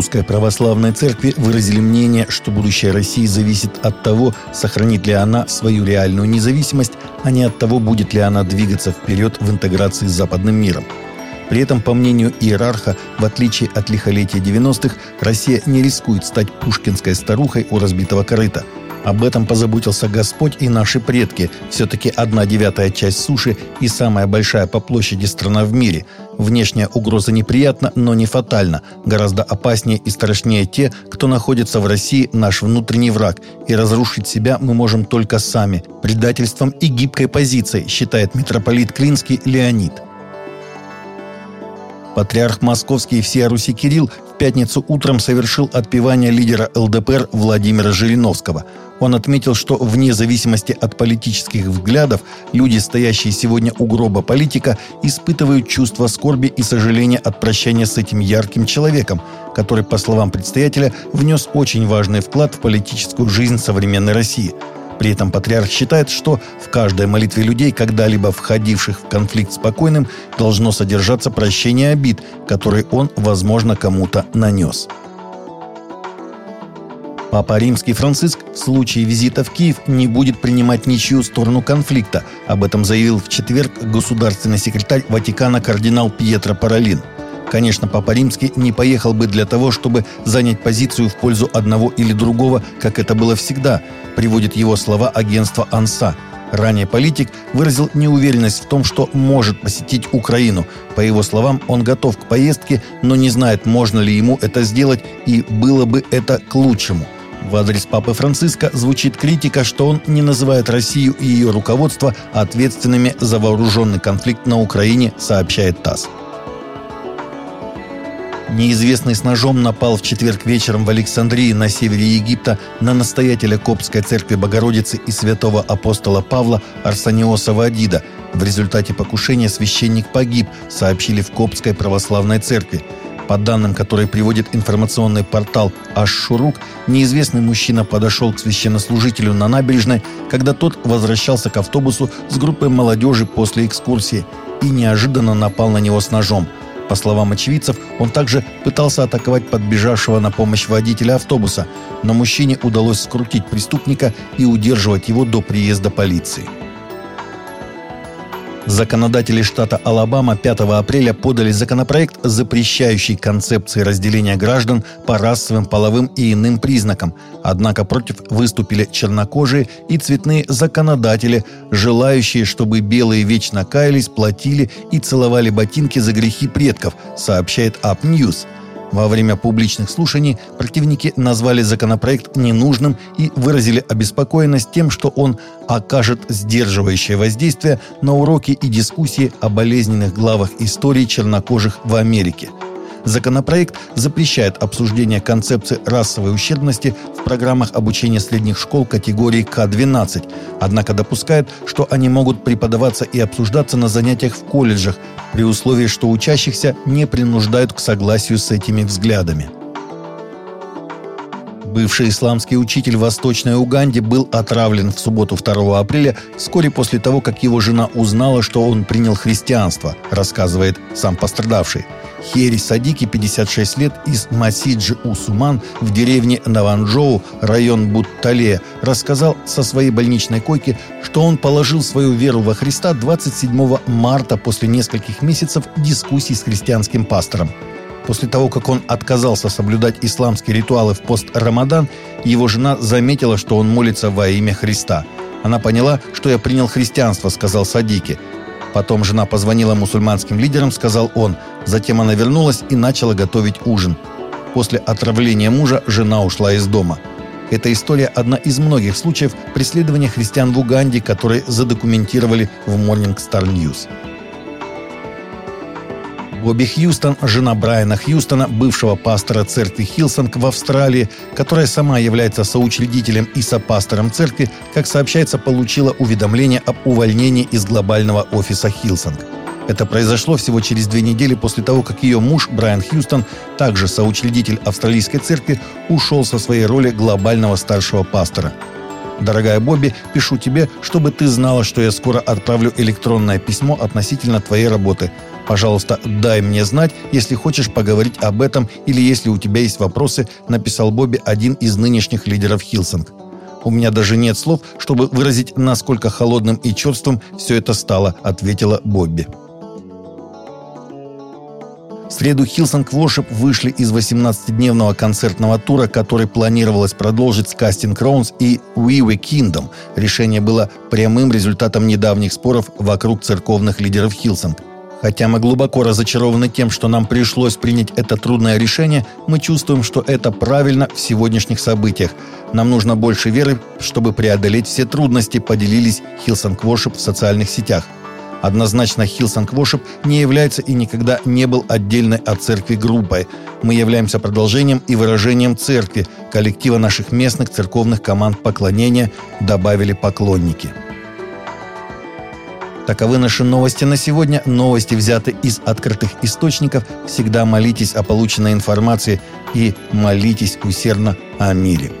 Русской Православной Церкви выразили мнение, что будущее России зависит от того, сохранит ли она свою реальную независимость, а не от того, будет ли она двигаться вперед в интеграции с западным миром. При этом, по мнению иерарха, в отличие от лихолетия 90-х, Россия не рискует стать пушкинской старухой у разбитого корыта – об этом позаботился Господь и наши предки. Все-таки одна девятая часть суши и самая большая по площади страна в мире. Внешняя угроза неприятна, но не фатальна. Гораздо опаснее и страшнее те, кто находится в России, наш внутренний враг. И разрушить себя мы можем только сами. Предательством и гибкой позицией, считает митрополит Клинский Леонид. Патриарх Московский и всея Руси Кирилл пятницу утром совершил отпевание лидера ЛДПР Владимира Жириновского. Он отметил, что вне зависимости от политических взглядов, люди, стоящие сегодня у гроба политика, испытывают чувство скорби и сожаления от прощания с этим ярким человеком, который, по словам предстоятеля, внес очень важный вклад в политическую жизнь современной России – при этом патриарх считает, что в каждой молитве людей, когда-либо входивших в конфликт с покойным, должно содержаться прощение обид, которые он, возможно, кому-то нанес. Папа Римский Франциск в случае визита в Киев не будет принимать ничью сторону конфликта. Об этом заявил в четверг государственный секретарь Ватикана кардинал Пьетро Паралин – Конечно, Папа Римский не поехал бы для того, чтобы занять позицию в пользу одного или другого, как это было всегда, приводит его слова агентство «Анса». Ранее политик выразил неуверенность в том, что может посетить Украину. По его словам, он готов к поездке, но не знает, можно ли ему это сделать и было бы это к лучшему. В адрес Папы Франциска звучит критика, что он не называет Россию и ее руководство ответственными за вооруженный конфликт на Украине, сообщает ТАСС. Неизвестный с ножом напал в четверг вечером в Александрии на севере Египта на настоятеля Копской церкви Богородицы и святого апостола Павла Арсаниоса Вадида. В результате покушения священник погиб, сообщили в Копской православной церкви. По данным, которые приводит информационный портал Ашшурук, неизвестный мужчина подошел к священнослужителю на набережной, когда тот возвращался к автобусу с группой молодежи после экскурсии и неожиданно напал на него с ножом – по словам очевидцев, он также пытался атаковать подбежавшего на помощь водителя автобуса, но мужчине удалось скрутить преступника и удерживать его до приезда полиции. Законодатели штата Алабама 5 апреля подали законопроект, запрещающий концепции разделения граждан по расовым, половым и иным признакам. Однако против выступили чернокожие и цветные законодатели, желающие, чтобы белые вечно каялись, платили и целовали ботинки за грехи предков, сообщает Up News – во время публичных слушаний противники назвали законопроект ненужным и выразили обеспокоенность тем, что он окажет сдерживающее воздействие на уроки и дискуссии о болезненных главах истории чернокожих в Америке – Законопроект запрещает обсуждение концепции расовой ущербности в программах обучения средних школ категории К-12, однако допускает, что они могут преподаваться и обсуждаться на занятиях в колледжах, при условии, что учащихся не принуждают к согласию с этими взглядами. Бывший исламский учитель в Восточной Уганде был отравлен в субботу 2 апреля вскоре после того, как его жена узнала, что он принял христианство, рассказывает сам пострадавший. Хери Садики, 56 лет, из Масиджи Усуман в деревне Наванжоу, район Буттале, рассказал со своей больничной койки, что он положил свою веру во Христа 27 марта после нескольких месяцев дискуссий с христианским пастором. После того, как он отказался соблюдать исламские ритуалы в пост Рамадан, его жена заметила, что он молится во имя Христа. Она поняла, что я принял христианство, сказал Садики. Потом жена позвонила мусульманским лидерам, сказал он. Затем она вернулась и начала готовить ужин. После отравления мужа жена ушла из дома. Эта история – одна из многих случаев преследования христиан в Уганде, которые задокументировали в Morning Star News. Бобби Хьюстон, жена Брайана Хьюстона, бывшего пастора церкви Хилсонг в Австралии, которая сама является соучредителем и сопастором церкви, как сообщается, получила уведомление об увольнении из глобального офиса Хилсонг. Это произошло всего через две недели после того, как ее муж Брайан Хьюстон, также соучредитель австралийской церкви, ушел со своей роли глобального старшего пастора – Дорогая Бобби, пишу тебе, чтобы ты знала, что я скоро отправлю электронное письмо относительно твоей работы. Пожалуйста, дай мне знать, если хочешь поговорить об этом или если у тебя есть вопросы, написал Бобби один из нынешних лидеров Хилсонг. У меня даже нет слов, чтобы выразить, насколько холодным и черствым все это стало, ответила Бобби. В среду Hillsong Worship вышли из 18-дневного концертного тура, который планировалось продолжить с Casting Crowns и We The Kingdom. Решение было прямым результатом недавних споров вокруг церковных лидеров Хилсонг. Хотя мы глубоко разочарованы тем, что нам пришлось принять это трудное решение, мы чувствуем, что это правильно в сегодняшних событиях. Нам нужно больше веры, чтобы преодолеть все трудности, поделились Hillsong Worship в социальных сетях – Однозначно Hillsong Worship не является и никогда не был отдельной от церкви группой. Мы являемся продолжением и выражением церкви, коллектива наших местных церковных команд поклонения, добавили поклонники. Таковы наши новости на сегодня. Новости взяты из открытых источников. Всегда молитесь о полученной информации и молитесь усердно о мире.